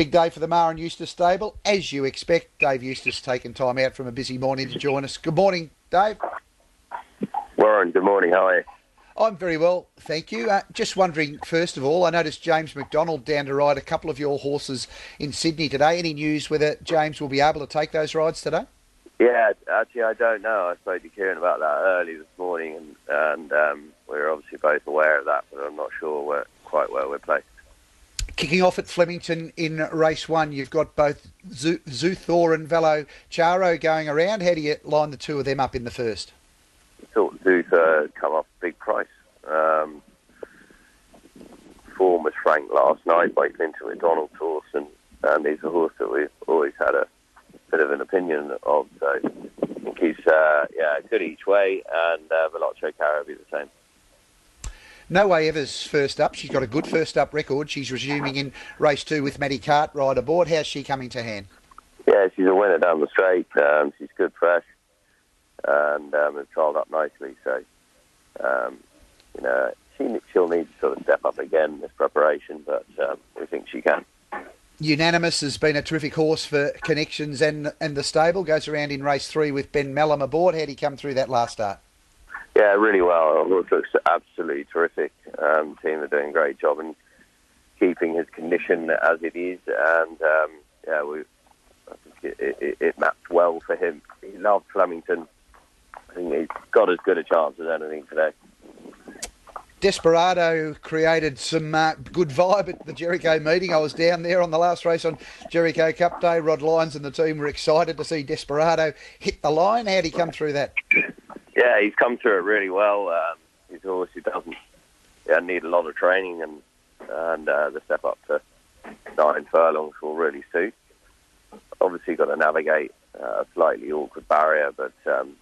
Big day for the Maher and Eustace stable. As you expect, Dave Eustace taking time out from a busy morning to join us. Good morning, Dave. Warren, good morning. How are you? I'm very well, thank you. Uh, just wondering, first of all, I noticed James McDonald down to ride a couple of your horses in Sydney today. Any news whether James will be able to take those rides today? Yeah, actually, I don't know. I spoke to Ciaron about that early this morning, and, and um, we are obviously both aware of that, but I'm not sure where, quite where we're placed. Kicking off at Flemington in race one, you've got both Zuthor and Velo Charo going around. How do you line the two of them up in the first? Thought Zuthor come off big price. Um, form was Frank last night by Clinton McDonald's horse, and, and he's a horse that we've always had a bit of an opinion of. So I think he's uh, yeah good each way, and uh, Veloce Charo will be the same. No Way Ever's first up. She's got a good first up record. She's resuming in race two with Maddie Cartwright aboard. How's she coming to hand? Yeah, she's a winner down the straight. Um, she's good fresh and um, has trialled up nicely. So, um, you know, she, she'll need to sort of step up again in this preparation, but um, we think she can. Unanimous has been a terrific horse for connections and and the stable. Goes around in race three with Ben Melham aboard. How did he come through that last start? Yeah, really well. Looks absolutely terrific. Um, team are doing a great job in keeping his condition as it is, and um, yeah, we I think it, it, it mapped well for him. He loved Flemington. I think he's got as good a chance as anything today. Desperado created some uh, good vibe at the Jericho meeting. I was down there on the last race on Jericho Cup Day. Rod Lyons and the team were excited to see Desperado hit the line. How'd he come through that? Yeah, he's come through it really well. Um, he's who doesn't yeah, need a lot of training, and and uh, the step up to nine furlongs will really suit. Obviously, got to navigate uh, a slightly awkward barrier, but um,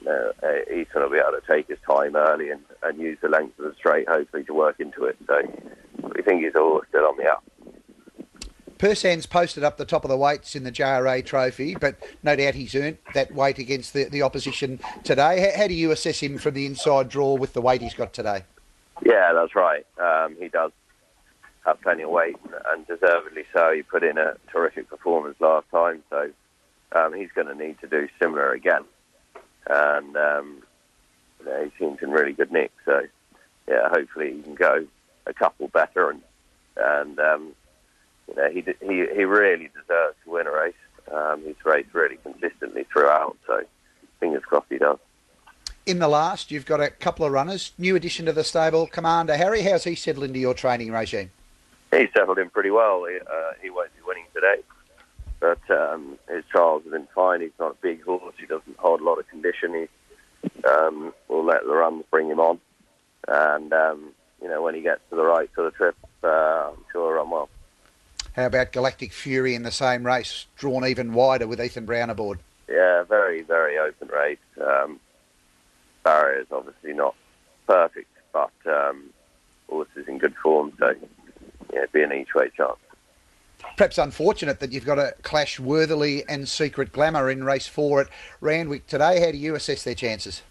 you know, uh, he's going to be able to take his time early and, and use the length of the straight, hopefully, to work into it. So we think he's all still on the up. Persan's posted up the top of the weights in the JRA trophy, but no doubt he's earned that weight against the, the opposition today. How, how do you assess him from the inside draw with the weight he's got today? Yeah, that's right. Um, he does have plenty of weight, and deservedly so. He put in a terrific performance last time, so um, he's going to need to do similar again. And um, you know, he seems in really good nick, so yeah, hopefully he can go a couple better, and and um, you know he he he really deserves to win a race. Um, he's raced really consistently throughout, so fingers crossed he does in the last, you've got a couple of runners. New addition to the stable, Commander Harry. How's he settled into your training regime? He's settled in pretty well. He, uh, he won't be winning today, but um, his trials have been fine. He's not a big horse. He doesn't hold a lot of condition. He um, will let the runs bring him on, and um, you know when he gets to the right sort of trip, uh, I'm sure he'll run well. How about Galactic Fury in the same race, drawn even wider with Ethan Brown aboard? Yeah, very very open race. Um, barrier is obviously not perfect, but um, horse is in good form, so yeah, it'd be an each way chance. Perhaps unfortunate that you've got a clash Worthily and Secret Glamour in race four at Randwick today. How do you assess their chances?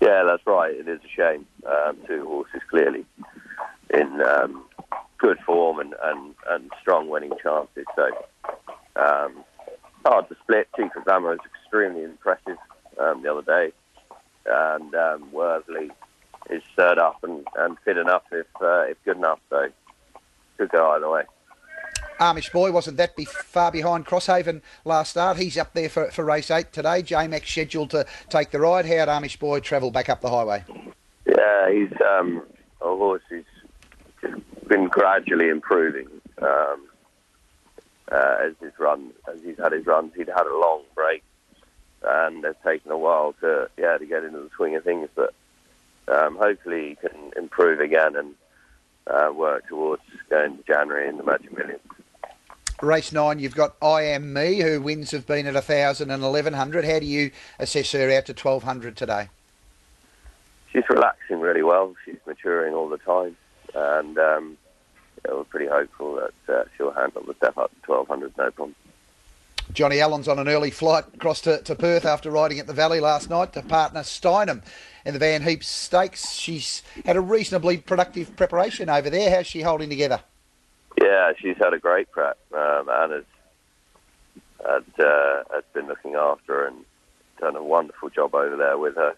Yeah, that's right. It is a shame. Um, two horses clearly in um, good form and, and, and strong winning chances. So um, hard to split. Secret Glamour was extremely impressive um, the other day and um, Worsley is stirred up and, and fit enough if uh, if good enough. So could go either way. Amish boy wasn't that be far behind Crosshaven last start. He's up there for, for race eight today. JMac's scheduled to take the ride. How'd Amish boy travel back up the highway? Yeah, he's um, a horse who's been gradually improving. Um, uh, as his run, as he's had his runs, he'd had a long break and it's taken a while to yeah to get into the swing of things. But um, hopefully he can improve again and uh, work towards going to January in the Magic Millions. Race nine, you've got I Am Me, who wins have been at 1,000 and 1,100. How do you assess her out to 1,200 today? She's relaxing really well. She's maturing all the time. And um, yeah, we're pretty hopeful that uh, she'll handle the step up to 1,200 no problem. Johnny Allen's on an early flight across to, to Perth after riding at the Valley last night to partner Steinem in the Van Heeps Stakes. She's had a reasonably productive preparation over there. How's she holding together? Yeah, she's had a great prep. Um, Anna's had, uh, has been looking after her and done a wonderful job over there with her.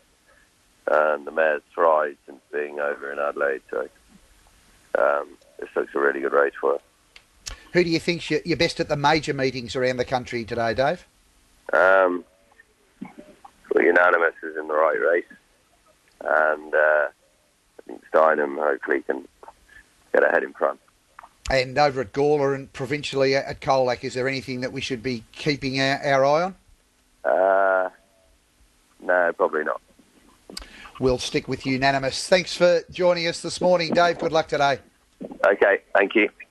And the mare's thrived since being over in Adelaide. So um, this looks a really good race for her. Who do you think's your, your best at the major meetings around the country today, Dave? Um, well, Unanimous is in the right race. And uh, I think Steinem hopefully can get ahead in front. And over at Gawler and provincially at Colac, is there anything that we should be keeping our, our eye on? Uh, no, probably not. We'll stick with unanimous. Thanks for joining us this morning, Dave. Good luck today. Okay, thank you.